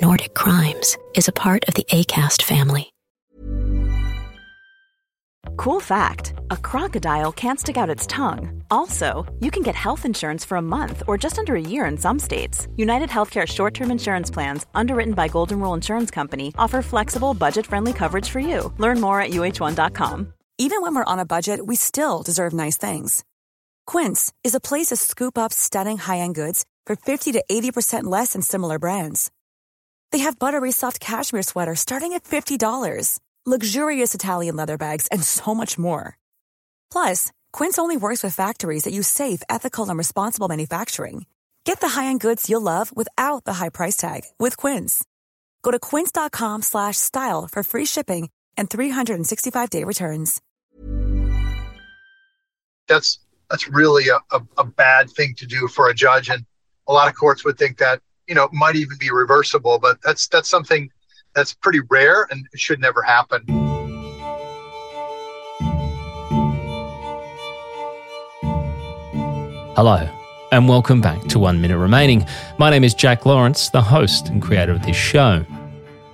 Nordic Crimes is a part of the ACAST family. Cool fact a crocodile can't stick out its tongue. Also, you can get health insurance for a month or just under a year in some states. United Healthcare short term insurance plans, underwritten by Golden Rule Insurance Company, offer flexible, budget friendly coverage for you. Learn more at uhone.com. Even when we're on a budget, we still deserve nice things. Quince is a place to scoop up stunning high end goods for 50 to 80% less than similar brands. They have buttery soft cashmere sweaters starting at $50, luxurious Italian leather bags, and so much more. Plus, Quince only works with factories that use safe, ethical, and responsible manufacturing. Get the high-end goods you'll love without the high price tag with Quince. Go to quince.com/style for free shipping and 365-day returns. That's that's really a, a, a bad thing to do for a judge, and a lot of courts would think that you know might even be reversible. But that's that's something that's pretty rare and should never happen. Hello, and welcome back to One Minute Remaining. My name is Jack Lawrence, the host and creator of this show.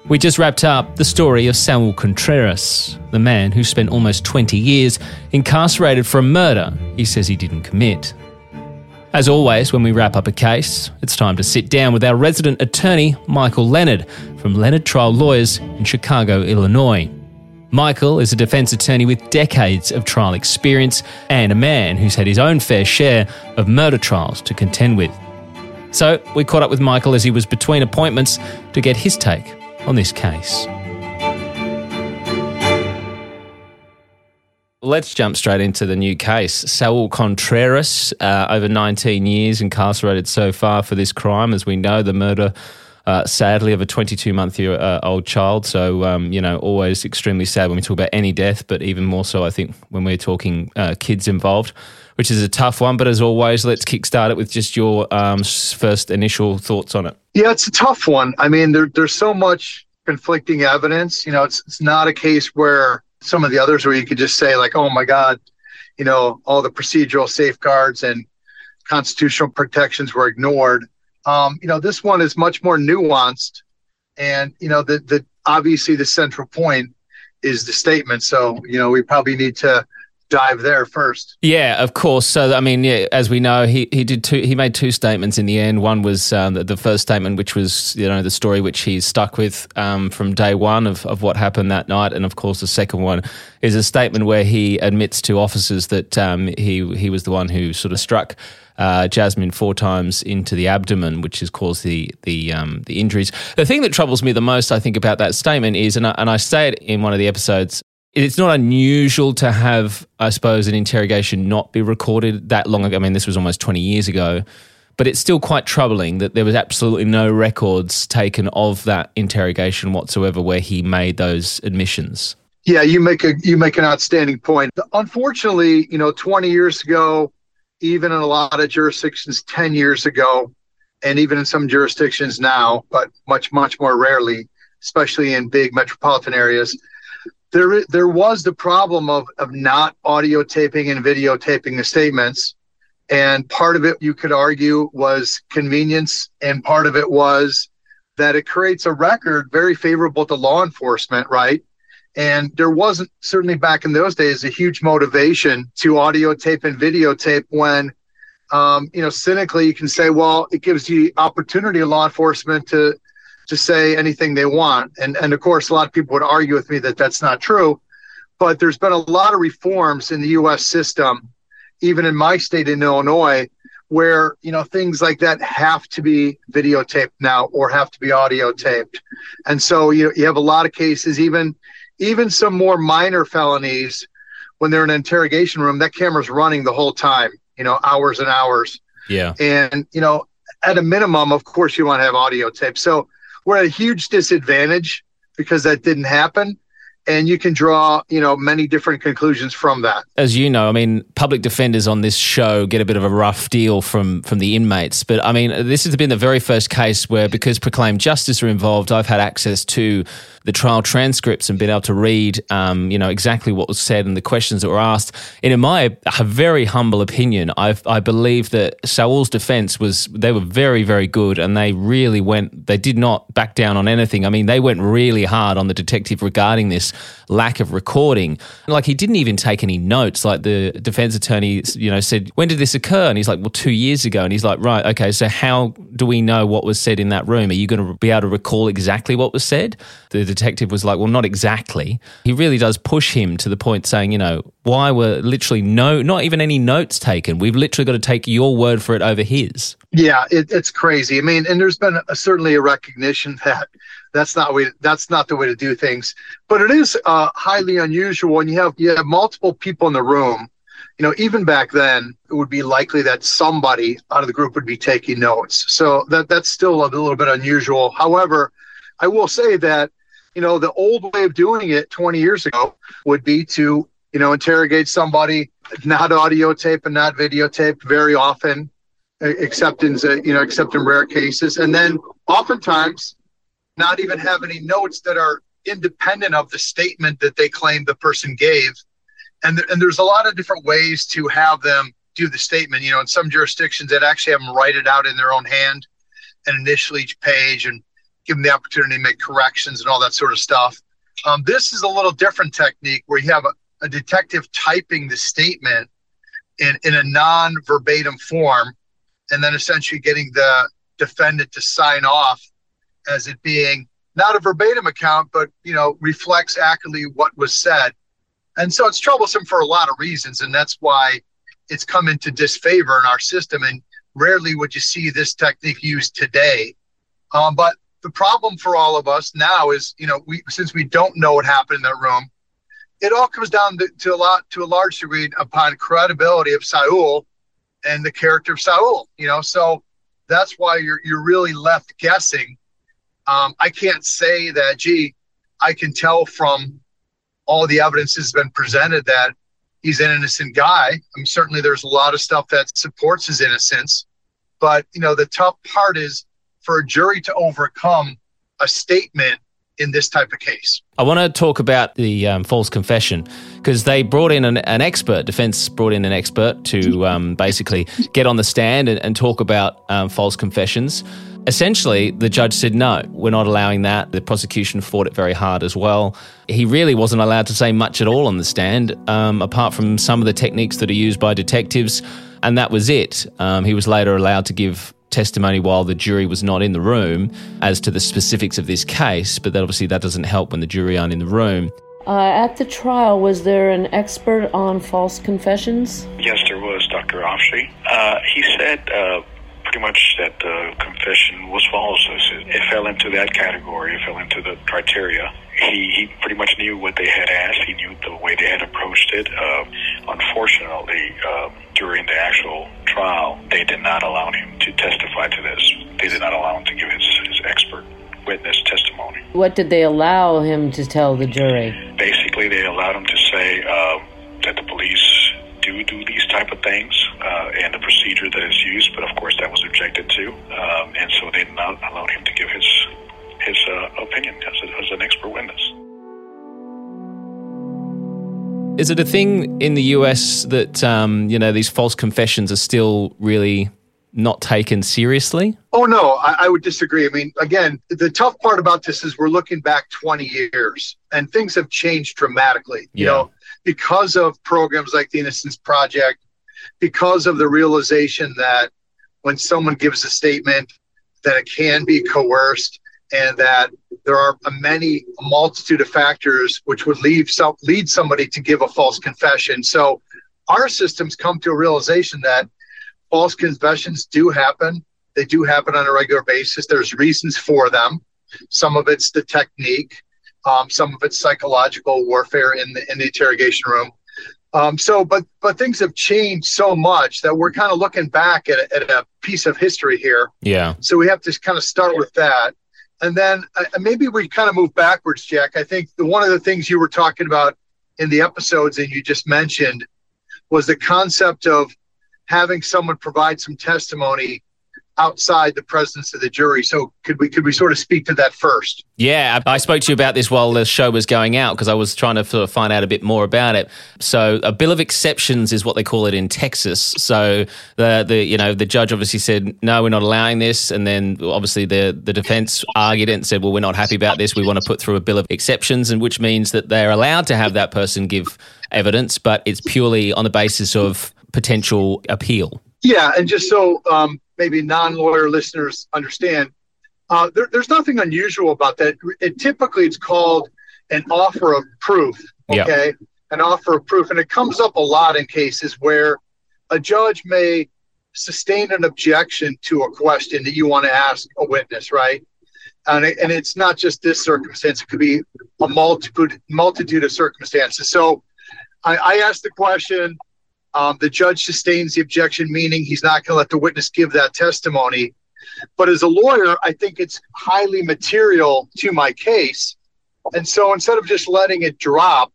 We just wrapped up the story of Samuel Contreras, the man who spent almost 20 years incarcerated for a murder he says he didn't commit. As always, when we wrap up a case, it's time to sit down with our resident attorney, Michael Leonard, from Leonard Trial Lawyers in Chicago, Illinois. Michael is a defense attorney with decades of trial experience and a man who's had his own fair share of murder trials to contend with. So we caught up with Michael as he was between appointments to get his take on this case. Let's jump straight into the new case. Saul Contreras, uh, over 19 years incarcerated so far for this crime. As we know, the murder uh, sadly, of a 22 month uh, old child. So, um, you know, always extremely sad when we talk about any death, but even more so, I think, when we're talking uh, kids involved, which is a tough one. But as always, let's kickstart it with just your um, first initial thoughts on it. Yeah, it's a tough one. I mean, there, there's so much conflicting evidence. You know, it's, it's not a case where some of the others where you could just say, like, oh my God, you know, all the procedural safeguards and constitutional protections were ignored. Um, you know, this one is much more nuanced, and you know, the the obviously the central point is the statement. So you know, we probably need to dive there first. Yeah, of course. So I mean, yeah, as we know, he he did two. He made two statements in the end. One was um, the, the, first statement, which was you know the story which he's stuck with um, from day one of of what happened that night, and of course the second one is a statement where he admits to officers that um, he he was the one who sort of struck uh, Jazmine four times into the abdomen, which has caused the the um, the injuries. The thing that troubles me the most, I think, about that statement is, and I, and I say it in one of the episodes, it's not unusual to have, I suppose, an interrogation not be recorded that long ago. I mean, this was almost twenty years ago. But it's still quite troubling that there was absolutely no records taken of that interrogation whatsoever where he made those admissions. Yeah, you make a you make an outstanding point. Unfortunately, you know, 20 years ago, even in a lot of jurisdictions 10 years ago, and even in some jurisdictions now, but much, much more rarely, especially in big metropolitan areas, there, there was the problem of, of not audio taping and videotaping the statements. And part of it, you could argue, was convenience, and part of it was that it creates a record very favorable to law enforcement, right? And there wasn't certainly back in those days a huge motivation to audio tape and videotape when, um, you know, cynically you can say, well, it gives the opportunity of law enforcement to to say anything they want. And and of course, a lot of people would argue with me that that's not true. But there's been a lot of reforms in the U.S. system, even in my state in Illinois, where you know things like that have to be videotaped now or have to be audio taped. And so you you have a lot of cases, even even some more minor felonies when they're in an interrogation room that camera's running the whole time you know hours and hours yeah and you know at a minimum of course you want to have audio tape so we're at a huge disadvantage because that didn't happen and you can draw you know many different conclusions from that as you know i mean public defenders on this show get a bit of a rough deal from from the inmates but i mean this has been the very first case where because Proclaim Justice are involved i've had access to the trial transcripts and been able to read, um, you know, exactly what was said and the questions that were asked. And in my very humble opinion, I, I believe that Saul's defense was they were very, very good, and they really went. They did not back down on anything. I mean, they went really hard on the detective regarding this lack of recording. Like he didn't even take any notes. Like the defense attorney, you know, said, "When did this occur?" And he's like, "Well, two years ago." And he's like, "Right, okay. So how do we know what was said in that room? Are you going to be able to recall exactly what was said?" The detective was like, well, not exactly. He really does push him to the point saying, you know, why were literally no, not even any notes taken? We've literally got to take your word for it over his. Yeah, it, it's crazy. I mean, and there's been a, certainly a recognition that that's not way that's not the way to do things. But it is uh, highly unusual when you have you have multiple people in the room. You know, even back then, it would be likely that somebody out of the group would be taking notes. So that that's still a little bit unusual. However, I will say that you know, the old way of doing it 20 years ago would be to, you know, interrogate somebody, not audio tape and not videotape very often, except in, you know, except in rare cases. And then oftentimes not even have any notes that are independent of the statement that they claim the person gave. And, th- and there's a lot of different ways to have them do the statement. You know, in some jurisdictions that actually have them write it out in their own hand and initial each page and give them the opportunity to make corrections and all that sort of stuff. Um, this is a little different technique where you have a, a detective typing the statement in, in a non verbatim form and then essentially getting the defendant to sign off as it being not a verbatim account, but you know reflects accurately what was said. And so it's troublesome for a lot of reasons, and that's why it's come into disfavor in our system. And rarely would you see this technique used today. Um, but the problem for all of us now is, you know, we since we don't know what happened in that room, it all comes down to, to a lot to a large degree upon credibility of Saul and the character of Saul. You know, so that's why you're you're really left guessing. Um, I can't say that, gee, I can tell from all the evidence that's been presented that he's an innocent guy. I mean, certainly there's a lot of stuff that supports his innocence, but you know, the tough part is for a jury to overcome a statement in this type of case. I want to talk about the um, false confession because they brought in an, an, expert, defense brought in an expert to um, basically get on the stand and, and talk about um, false confessions. Essentially, the judge said, no, we're not allowing that. The prosecution fought it very hard as well. He really wasn't allowed to say much at all on the stand, um, apart from some of the techniques that are used by detectives, and that was it. Um, he was later allowed to give testimony while the jury was not in the room as to the specifics of this case, but that obviously that doesn't help when the jury aren't in the room. Uh, at the trial, was there an expert on false confessions? Yes, there was, Dr. Afshi. Uh, he said uh, pretty much that the confession was false. It fell into that category, it fell into the criteria. He, he pretty much knew what they had asked, he knew the way they had approached it. Uh, unfortunately, um, during the actual trial, they did not allow him to testify to this. They did not allow him to give his, his expert witness testimony. What did they allow him to tell the jury? Basically, they allowed him to say uh, that the police do do these type of things uh, and the procedure that is used, but of course that was objected to, um, and so they did not allow him to give his his uh, opinion as, a, as an expert witness. Is it a thing in the US that um, you know these false confessions are still really not taken seriously? Oh no, I, I, would disagree. I mean, again, the tough part about this is we're looking back 20 years and things have changed dramatically. Yeah. You know, because of programs like the Innocence Project, because of the realization that when someone gives a statement, that it can be coerced and that there are a many a multitude of factors which would leave some, lead somebody to give a false confession. So our systems come to a realization that false confessions do happen. They do happen on a regular basis. There's reasons for them. Some of it's the technique. Um, some of it's psychological warfare in the in the interrogation room. Um, so, but but things have changed so much that we're kind of looking back at, at a piece of history here. Yeah. So we have to kind of start with that And then uh, maybe we kind of move backwards, Jack. I think the, one of the things you were talking about in the episodes and you just mentioned was the concept of having someone provide some testimony outside the presence of the jury. So could we could we sort of speak to that first? Yeah, I spoke to you about this while the show was going out because I was trying to sort of find out a bit more about it. So a bill of exceptions is what they call it in Texas. So the the you know the judge obviously said no, we're not allowing this, and then obviously the the defense argued and said, well, we're not happy about this. We want to put through a bill of exceptions, and which means that they're allowed to have that person give evidence, but it's purely on the basis of potential appeal. Yeah, and just so um, maybe non-lawyer listeners understand, uh, there, there's nothing unusual about that. It typically it's called an offer of proof. Okay, yep. an offer of proof, and it comes up a lot in cases where a judge may sustain an objection to a question that you want to ask a witness, right? And, it, and it's not just this circumstance; it could be a multitude multitude of circumstances. So, I, I asked the question um, the judge sustains the objection, meaning he's not going to let the witness give that testimony. But as a lawyer, I think it's highly material to my case. And so instead of just letting it drop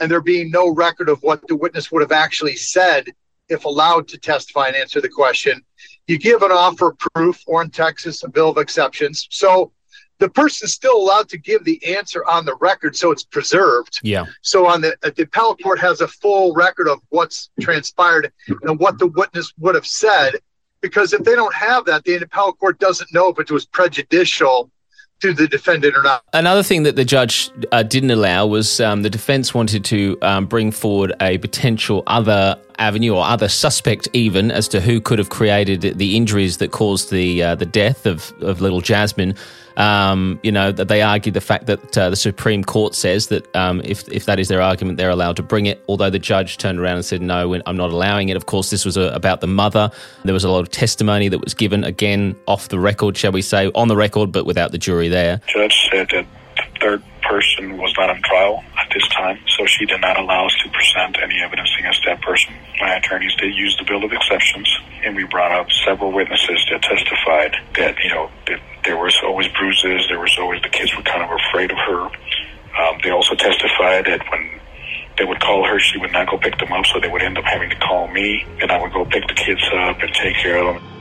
and there being no record of what the witness would have actually said if allowed to testify and answer the question, you give an offer of proof or in Texas, a bill of exceptions. So the person's still allowed to give the answer on the record, so it's preserved. Yeah. So on the the appellate court has a full record of what's transpired and what the witness would have said, because if they don't have that, the appellate court doesn't know if it was prejudicial to the defendant or not. Another thing that the judge uh, didn't allow was um, the defense wanted to um, bring forward a potential other avenue or other suspect, even as to who could have created the injuries that caused the uh, the death of, of little Jazmine. Um, you know, that they argue the fact that uh, the Supreme Court says that um, if, if that is their argument, they're allowed to bring it. Although the judge turned around and said, no, I'm not allowing it. Of course, this was a, about the mother. There was a lot of testimony that was given, again, off the record, shall we say, on the record, but without the jury there. Judge said that the third person was not on trial at this time, so she did not allow us to present any evidence against that person. My attorneys did use the bill of exceptions, and we brought up several witnesses that testified that, you know, that there was always bruises. There was always the kids were kind of afraid of her. Um, they also testified that when they would call her, she would not go pick them up, so they would end up having to call me, and I would go pick the kids up and take care of them.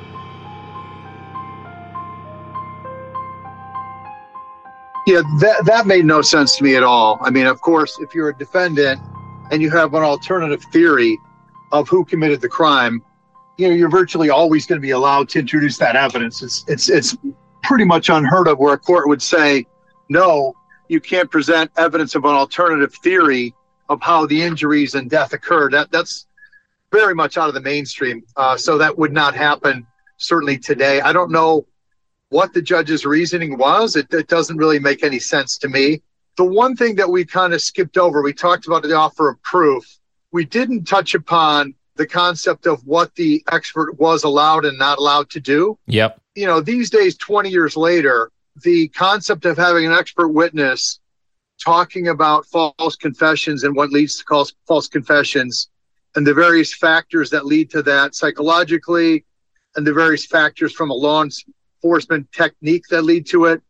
Yeah, that that made no sense to me at all. I mean, of course, if you're a defendant and you have an alternative theory of who committed the crime, you know, you're virtually always going to be allowed to introduce that evidence. It's it's it's pretty much unheard of where a court would say, no, you can't present evidence of an alternative theory of how the injuries and death occurred. That that's very much out of the mainstream. Uh, so that would not happen certainly today. I don't know what the judge's reasoning was. It, it doesn't really make any sense to me. The one thing that we kind of skipped over, we talked about the offer of proof. We didn't touch upon the concept of what the expert was allowed and not allowed to do. Yep you know, these days, 20 years later, the concept of having an expert witness talking about false confessions and what leads to false confessions and the various factors that lead to that psychologically and the various factors from a law enforcement technique that lead to it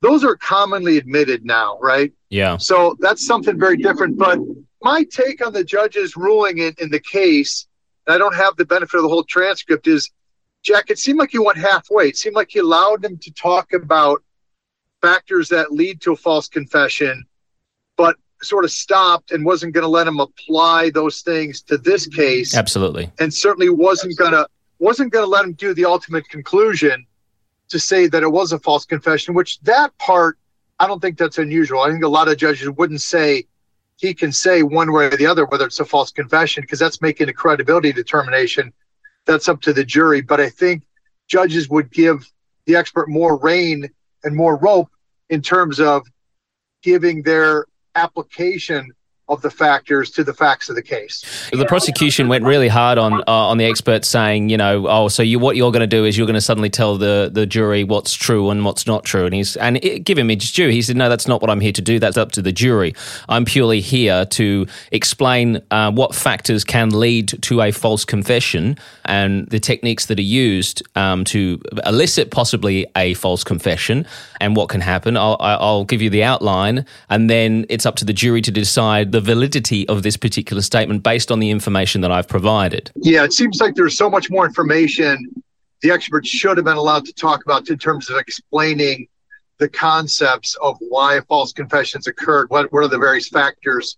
those are commonly admitted now right yeah so that's something very different but my take on the judge's ruling in, in the case i don't have the benefit of the whole transcript is Jack, it seemed like you went halfway. It seemed like you allowed them to talk about factors that lead to a false confession, but sort of stopped and wasn't going to let him apply those things to this case. Absolutely. And certainly wasn't going to wasn't going to let him do the ultimate conclusion to say that it was a false confession, which that part I don't think that's unusual. I think a lot of judges wouldn't say he can say one way or the other whether it's a false confession because that's making a credibility determination that's up to the jury. But I think judges would give the expert more rein and more rope in terms of giving their application of the factors to the facts of the case. The prosecution went really hard on uh, on the experts, saying, you know, oh, so you what you're going to do is you're going to suddenly tell the the jury what's true and what's not true, and he's and it, give him his due. He said, no, that's not what I'm here to do. That's up to the jury. I'm purely here to explain uh, what factors can lead to a false confession and the techniques that are used um, to elicit possibly a false confession and what can happen. I'll, I'll give you the outline, and then it's up to the jury to decide the validity of this particular statement based on the information that I've provided. Yeah, it seems like there's so much more information the experts should have been allowed to talk about in terms of explaining the concepts of why false confessions occurred. What, what are the various factors?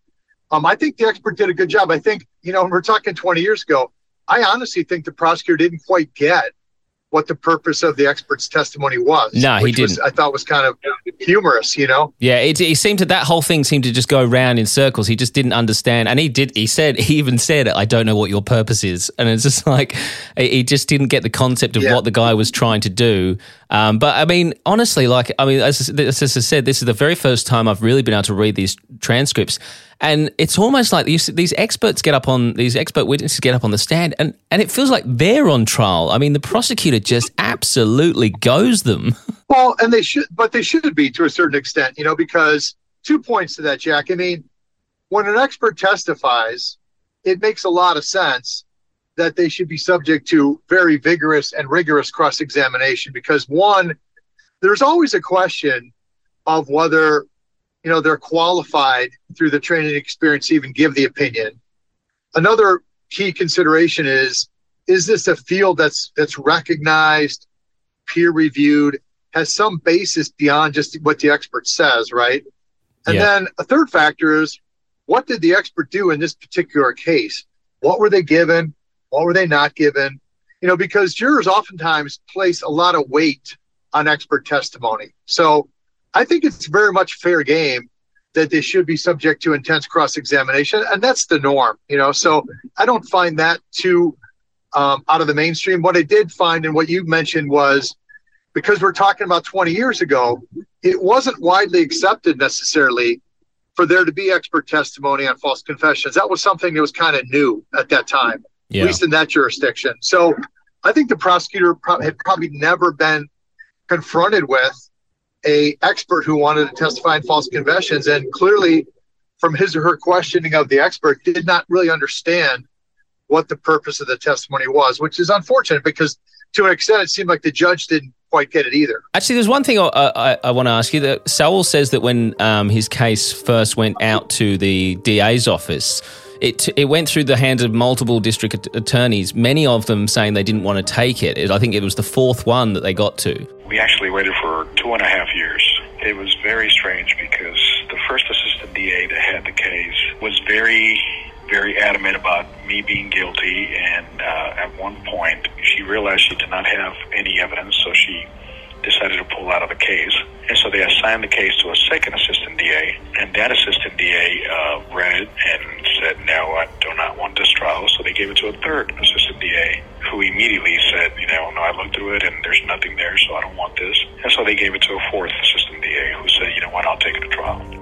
Um, I think the expert did a good job. I think, you know, we're talking 20 years ago. I honestly think the prosecutor didn't quite get what the purpose of the expert's testimony was. No, he didn't. Was, I thought was kind of humorous, you know. Yeah, it, it seemed to that whole thing seemed to just go around in circles. He just didn't understand, and he did. He said he even said, "I don't know what your purpose is," and it's just like he just didn't get the concept of yeah. what the guy was trying to do. Um, but I mean, honestly, like I mean, as, as I said, this is the very first time I've really been able to read these transcripts and it's almost like these, these experts get up on these expert witnesses get up on the stand, and and it feels like they're on trial. I mean, the prosecutor just absolutely goes them. Well, and they should, but they should be to a certain extent, you know, because two points to that, Jack. I mean, when an expert testifies, it makes a lot of sense that they should be subject to very vigorous and rigorous cross examination because one, there's always a question of whether you know they're qualified through the training experience to even give the opinion. Another key consideration is is this a field that's that's recognized peer reviewed has some basis beyond just what the expert says right? And yeah. then a third factor is what did the expert do in this particular case? What were they given what were they not given you know because jurors oftentimes place a lot of weight on expert testimony so I think it's very much fair game that they should be subject to intense cross examination, and that's the norm, you know. So I don't find that too um, out of the mainstream. What I did find, and what you mentioned, was because we're talking about 20 years ago, it wasn't widely accepted necessarily for there to be expert testimony on false confessions. That was something that was kind of new at that time, yeah. at least in that jurisdiction. So I think the prosecutor had probably never been confronted with a expert who wanted to testify in false confessions and clearly from his or her questioning of the expert did not really understand what the purpose of the testimony was which is unfortunate because to an extent it seemed like the judge didn't quite get it either actually there's one thing i, I, I want to ask you that Saul says that when um, his case first went out to the da's office it, it went through the hands of multiple district attorneys, many of them saying they didn't want to take it. I think it was the fourth one that they got to. We actually waited for two and a half years. It was very strange because the first assistant DA that had the case was very very adamant about me being guilty, and uh, at one point she realized she did not have any evidence, so she decided to pull out of the case. And so they assigned the case to a second assistant DA, and that assistant DA uh, read it and said, "No, I do not want this trial." So they gave it to a third assistant DA, who immediately said, "You know, no, I looked through it and there's nothing there, so I don't want this." And so they gave it to a fourth assistant DA, who said, "You know what? I'll take it to trial."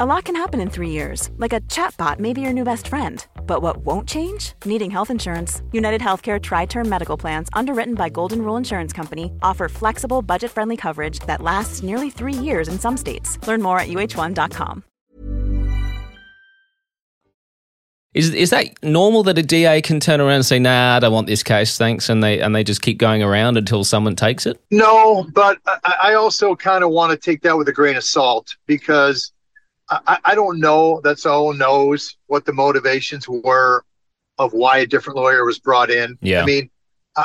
A lot can happen in three years, like a chatbot may be your new best friend. But what won't change? Needing health insurance. United Healthcare TriTerm Medical Plans, underwritten by Golden Rule Insurance Company, offer flexible, budget friendly coverage that lasts nearly three years in some states. Learn more at uhone.com. Is is that normal that a DA can turn around and say, "Nah, I don't want this case, thanks," and they and they just keep going around until someone takes it? No, but I, I also kind of want to take that with a grain of salt because I, I don't know that Saul knows what the motivations were of why a different lawyer was brought in. Yeah. I mean,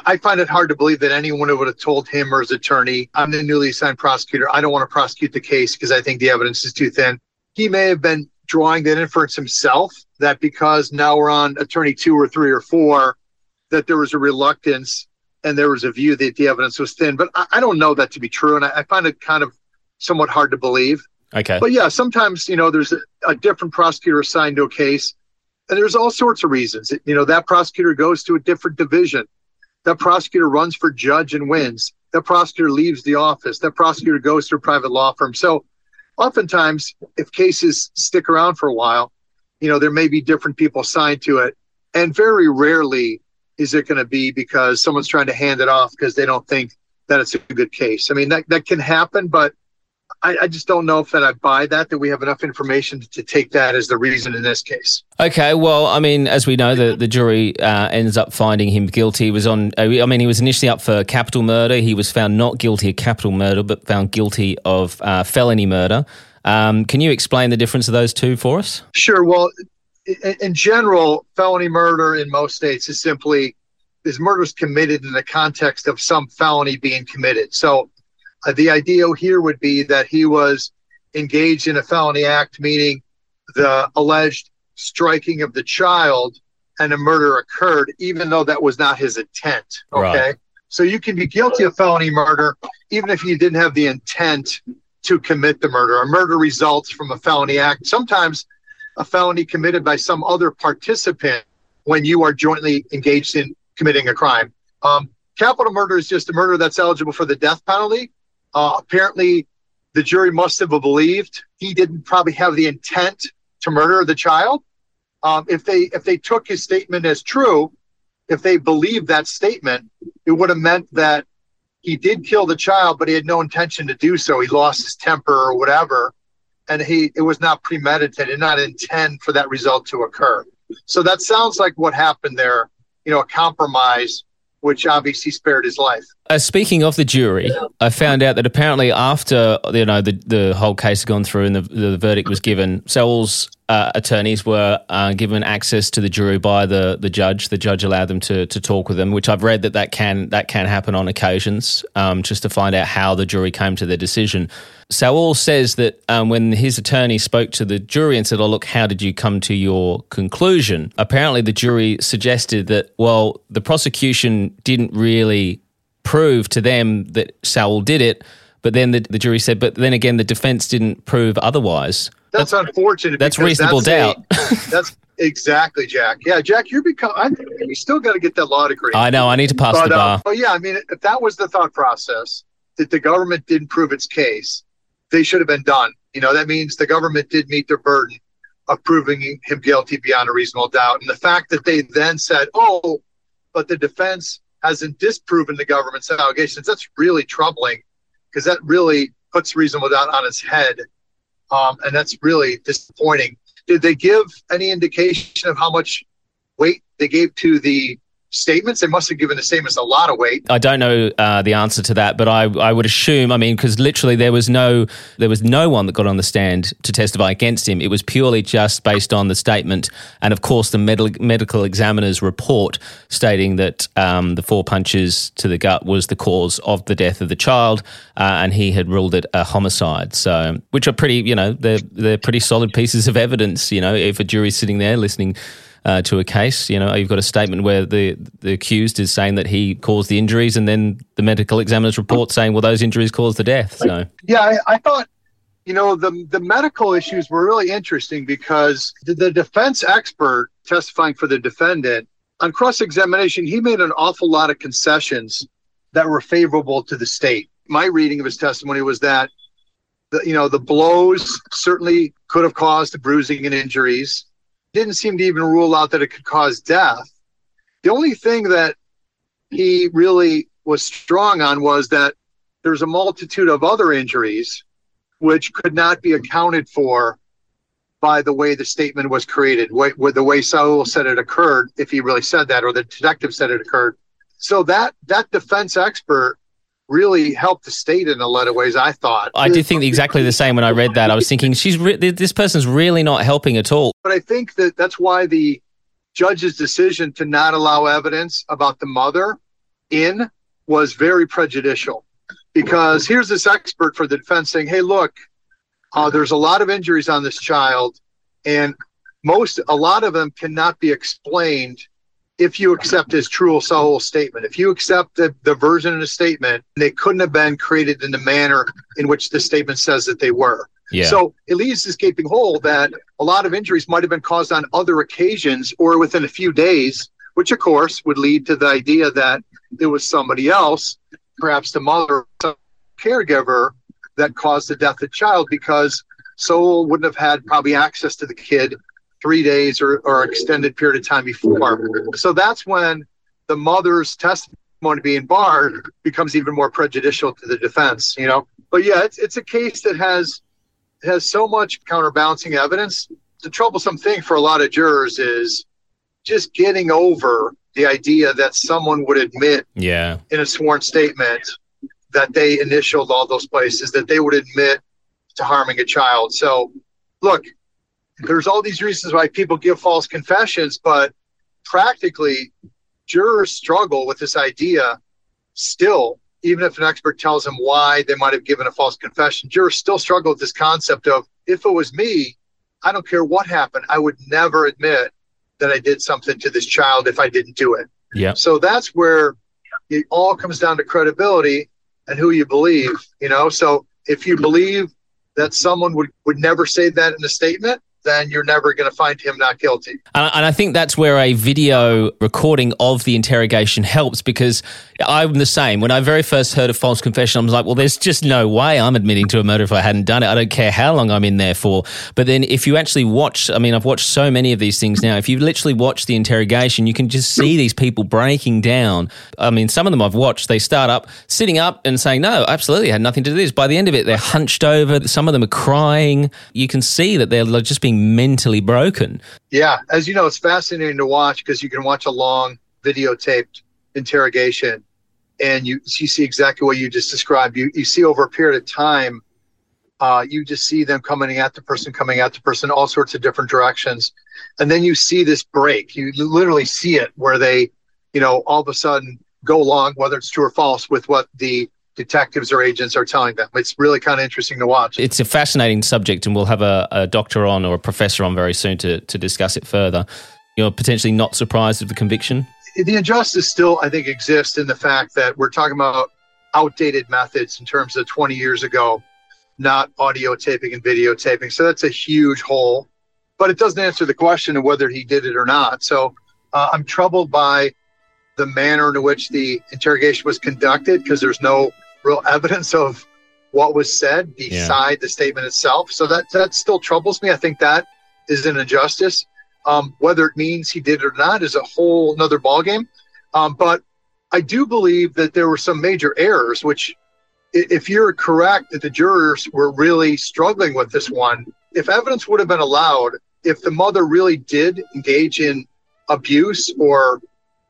I find it hard to believe that anyone would have told him or his attorney, I'm the newly assigned prosecutor. I don't want to prosecute the case because I think the evidence is too thin. He may have been drawing that inference himself that because now we're on attorney two or three or four, that there was a reluctance and there was a view that the evidence was thin. But I, I don't know that to be true. And I, I find it kind of somewhat hard to believe. Okay. But yeah, sometimes, you know, there's a, a different prosecutor assigned to a case, and there's all sorts of reasons. You know, that prosecutor goes to a different division. That prosecutor runs for judge and wins. That prosecutor leaves the office. That prosecutor goes to a private law firm. So oftentimes, if cases stick around for a while, you know, there may be different people assigned to it. And very rarely is it going to be because someone's trying to hand it off because they don't think that it's a good case. I mean, that, that can happen, but I, I just don't know if that I buy that, that we have enough information to, take that as the reason in this case. Okay, well, I mean, as we know, the, the jury uh, ends up finding him guilty. He was on, uh, I mean, he was initially up for capital murder. He was found not guilty of capital murder, but found guilty of uh, felony murder. Um, can you explain the difference of those two for us? Sure. Well, in, in general, felony murder in most states is simply is murders committed in the context of some felony being committed. So uh, the idea here would be that he was engaged in a felony act, meaning the alleged striking of the child and a murder occurred, even though that was not his intent. Okay. Right. So you can be guilty of felony murder even if you didn't have the intent to commit the murder. A murder results from a felony act. Sometimes a felony committed by some other participant when you are jointly engaged in committing a crime. Um, capital murder is just a murder that's eligible for the death penalty. Uh, apparently, the jury must have believed he didn't probably have the intent to murder the child. Um, if they if they took his statement as true, if they believed that statement, it would have meant that he did kill the child, but he had no intention to do so. He lost his temper or whatever, and he it was not premeditated, not intend for that result to occur. So that sounds like what happened there. You know, a compromise, which obviously spared his life. Uh, speaking of the jury, I found out that apparently after you know the the whole case had gone through and the, the verdict was given, Saul's uh, attorneys were uh, given access to the jury by the the judge. The judge allowed them to to talk with them, which I've read that that can that can happen on occasions, um, just to find out how the jury came to their decision. Sewell says that um, when his attorney spoke to the jury and said, "Oh, look, how did you come to your conclusion?" Apparently, the jury suggested that well, the prosecution didn't really prove to them that Saul did it, but then the, the jury said, but then again, the defense didn't prove otherwise. That's, unfortunate. That's reasonable that's doubt. a- that's exactly Jack. Yeah, Jack, you're become. I you still got to get that law degree. I know. I need to pass but, the bar. Uh, oh yeah, I mean, if that was the thought process that the government didn't prove its case, they should have been done. You know, that means the government did meet their burden of proving him guilty beyond a reasonable doubt. And the fact that they then said, "Oh, but the defense hasn't disproven the government's allegations," that's really troubling because that really puts reasonable doubt on its head, um, and that's really disappointing. Did they give any indication of how much weight they gave to the statements. They must have given the statements a lot of weight. I don't know uh, the answer to that, but I, I would assume. I mean, because literally there was no there was no one that got on the stand to testify against him. It was purely just based on the statement, and of course the med- medical examiner's report stating that um, the four punches to the gut was the cause of the death of the child, uh, and he had ruled it a homicide. So, which are pretty, you know, they're they're pretty solid pieces of evidence. You know, if a jury's sitting there listening uh, to a case. You know, you've got a statement where the the accused is saying that he caused the injuries, and then the medical examiner's report saying, well, those injuries caused the death. So yeah, I, I thought. You know, the the medical issues were really interesting because the, the defense expert testifying for the defendant on cross examination, he made an awful lot of concessions that were favorable to the state. My reading of his testimony was that the, you know the blows certainly could have caused the bruising and injuries didn't seem to even rule out that it could cause death. The only thing that he really was strong on was that there's a multitude of other injuries which could not be accounted for by the way the statement was created, with the way Saul said it occurred, if he really said that, or the detective said it occurred. So that that defense expert really helped the state in a lot of ways. I thought. I did think exactly the same when I read that. I was thinking she's re- this person's really not helping at all. But I think that that's why the judge's decision to not allow evidence about the mother in was very prejudicial because here's this expert for the defense saying, "Hey, look, uh, there's a lot of injuries on this child, and most a lot of them cannot be explained." If you accept his true soul statement, if you accept the, the version of the statement, they couldn't have been created in the manner in which the statement says that they were. Yeah. So it leaves this gaping hole that a lot of injuries might have been caused on other occasions or within a few days, which of course would lead to the idea that it was somebody else, perhaps the mother, or some caregiver, that caused the death of the child because Saul wouldn't have had probably access to the kid three days or, or extended period of time before. So that's when the mother's testimony being barred becomes even more prejudicial to the defense, you know. But yeah, it's it's a case that has has so much counterbalancing evidence. The troublesome thing for a lot of jurors is just getting over the idea that someone would admit yeah. in a sworn statement that they initialed all those places, that they would admit to harming a child. So look, there's all these reasons why people give false confessions, but practically jurors struggle with this idea still, even if an expert tells them why they might have given a false confession, jurors still struggle with this concept of if it was me, I don't care what happened, I would never admit that I did something to this child if I didn't do it. Yeah. So that's where it all comes down to credibility and who you believe, you know. So if you believe that someone would, would never say that in a statement, then you're never going to find him not guilty. And, I think that's where a video recording of the interrogation helps because I'm the same. When I very first heard a false confession, I was like, well, there's just no way I'm admitting to a murder if I hadn't done it. I don't care how long I'm in there for. But then if you actually watch, I mean, I've watched so many of these things now. If you literally watch the interrogation, you can just see these people breaking down. I mean, some of them I've watched, they start up, sitting up and saying, no, absolutely, had nothing to do with this. By the end of it, they're hunched over. Some of them are crying. You can see that they're just being mentally broken. Yeah, as you know, it's fascinating to watch because you can watch a long videotaped interrogation and you, you see exactly what you just described. You, you see over a period of time, uh, you just see them coming at the person, coming at the person, all sorts of different directions. And then you see this break. You literally see it where they, you know, all of a sudden go along, whether it's true or false, with what the detectives or agents are telling them. It's really kind of interesting to watch. It's a fascinating subject, and we'll have a, a doctor on or a professor on very soon to, to discuss it further. You're potentially not surprised of the conviction? The injustice still, I think, exists in the fact that we're talking about outdated methods in terms of 20 years ago, not audio taping and videotaping. So that's a huge hole, but it doesn't answer the question of whether he did it or not. So uh, I'm troubled by the manner in which the interrogation was conducted because there's no real evidence of what was said beside yeah. the statement itself. So that that still troubles me. I think that is an injustice. Um, whether it means he did it or not is a whole another ballgame. Um, but I do believe that there were some major errors, which, if you're correct that the jurors were really struggling with this one, if evidence would have been allowed, if the mother really did engage in abuse or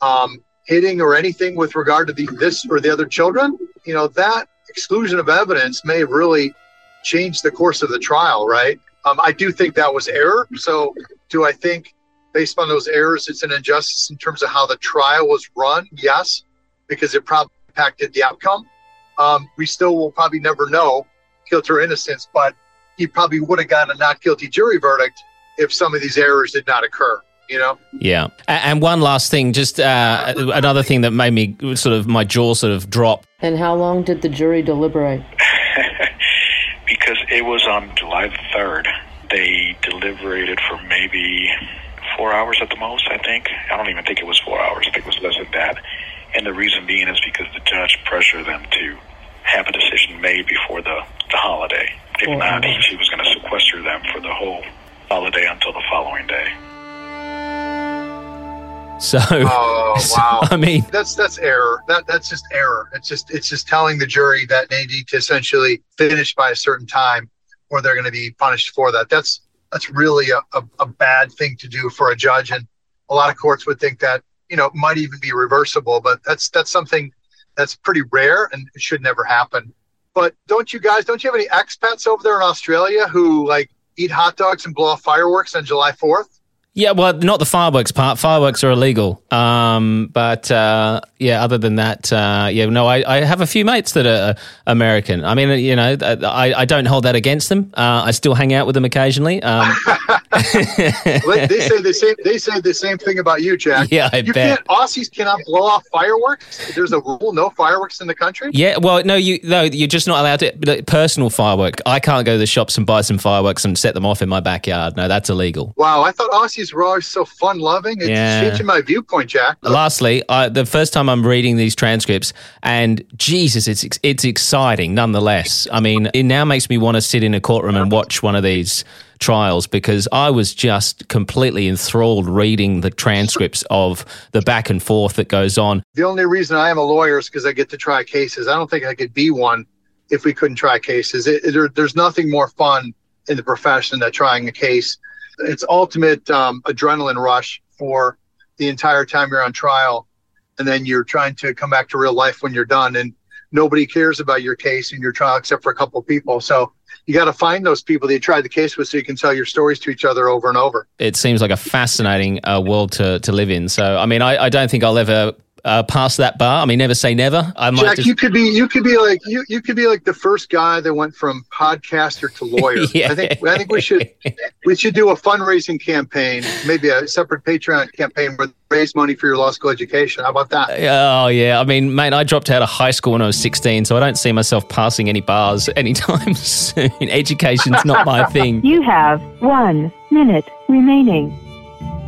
um, hitting or anything with regard to the, this or the other children, you know, that exclusion of evidence may have really changed the course of the trial, right? Um, I do think that was error. So, do I think, based on those errors, it's an injustice in terms of how the trial was run? Yes, because it probably impacted the outcome. Um, we still will probably never know guilt or innocence, but he probably would have gotten a not guilty jury verdict if some of these errors did not occur. You know? Yeah. And one last thing, just uh, another thing that made me sort of my jaw sort of drop. And how long did the jury deliberate? because it was on July the 3rd. They deliberated for maybe four hours at the most, I think. I don't even think it was four hours. I think it was less than that. And the reason being is because the judge pressured them to have a decision made before the, the holiday. If four not, he, he was going to sequester them for the whole holiday until the following day. So, oh wow! I mean, that's that's error. That that's just error. It's just it's just telling the jury that they need to essentially finish by a certain time, or they're going to be punished for that. That's that's really a, a, a bad thing to do for a judge, and a lot of courts would think that you know might even be reversible. But that's that's something that's pretty rare and it should never happen. But don't you guys? Don't you have any expats over there in Australia who like eat hot dogs and blow off fireworks on July Fourth? Yeah, well, not the fireworks part. Fireworks are illegal. Um, but uh, yeah, other than that, uh, yeah, no, I, I, have a few mates that are American. I mean, you know, I, I don't hold that against them. Uh, I still hang out with them occasionally. Um, they, they, say the same. They say the same thing about you, Jack. Yeah, I you bet. Can't, Aussies cannot blow off fireworks. There's a rule: no fireworks in the country. Yeah, well, no, you no, you're just not allowed to. Personal firework. I can't go to the shops and buy some fireworks and set them off in my backyard. No, that's illegal. Wow, I thought Aussies were always so fun loving. It's yeah. changing my viewpoint, Jack. Lastly, I, the first time I'm reading these transcripts, and Jesus, it's it's exciting nonetheless. I mean, it now makes me want to sit in a courtroom and watch one of these trials because I was just completely enthralled reading the transcripts of the back and forth that goes on. The only reason I am a lawyer is because I get to try cases. I don't think I could be one if we couldn't try cases. It, it, there, there's nothing more fun in the profession than trying a case. It's ultimate um, adrenaline rush for the entire time you're on trial, and then you're trying to come back to real life when you're done, and nobody cares about your case and your trial except for a couple of people. So you got to find those people that you tried the case with so you can tell your stories to each other over and over. It seems like a fascinating uh, world to, to live in. So, I mean, I, I don't think I'll ever uh, past that bar. I mean, never say never. I might Jack, just... you could be you could be like you you could be like the first guy that went from podcaster to lawyer. yeah. I think I think we should we should do a fundraising campaign, maybe a separate Patreon campaign where raise money for your law school education. How about that? Oh yeah, I mean, mate, I dropped out of high school when I was 16, so I don't see myself passing any bars anytime soon. Education's not my thing. You have one minute remaining.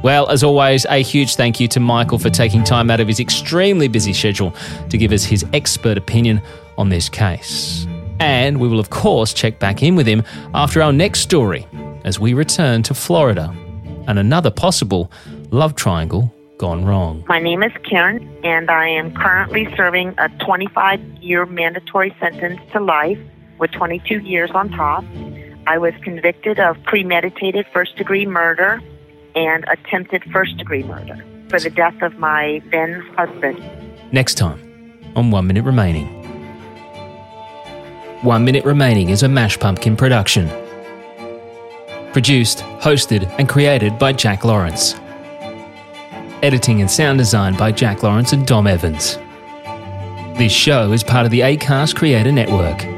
Well, as always, a huge thank you to Michael for taking time out of his extremely busy schedule to give us his expert opinion on this case. And we will, of course, check back in with him after our next story as we return to Florida and another possible love triangle gone wrong. My name is Karen, and I am currently serving a 25 year mandatory sentence to life with 22 years on top. I was convicted of premeditated first degree murder and attempted first degree murder for the death of my then husband. Next time on One Minute Remaining. One Minute Remaining is a Mash Pumpkin production. Produced, hosted, and created by Jack Lawrence. Editing and sound design by Jack Lawrence and Dom Evans. This show is part of the ACAST Creator Network.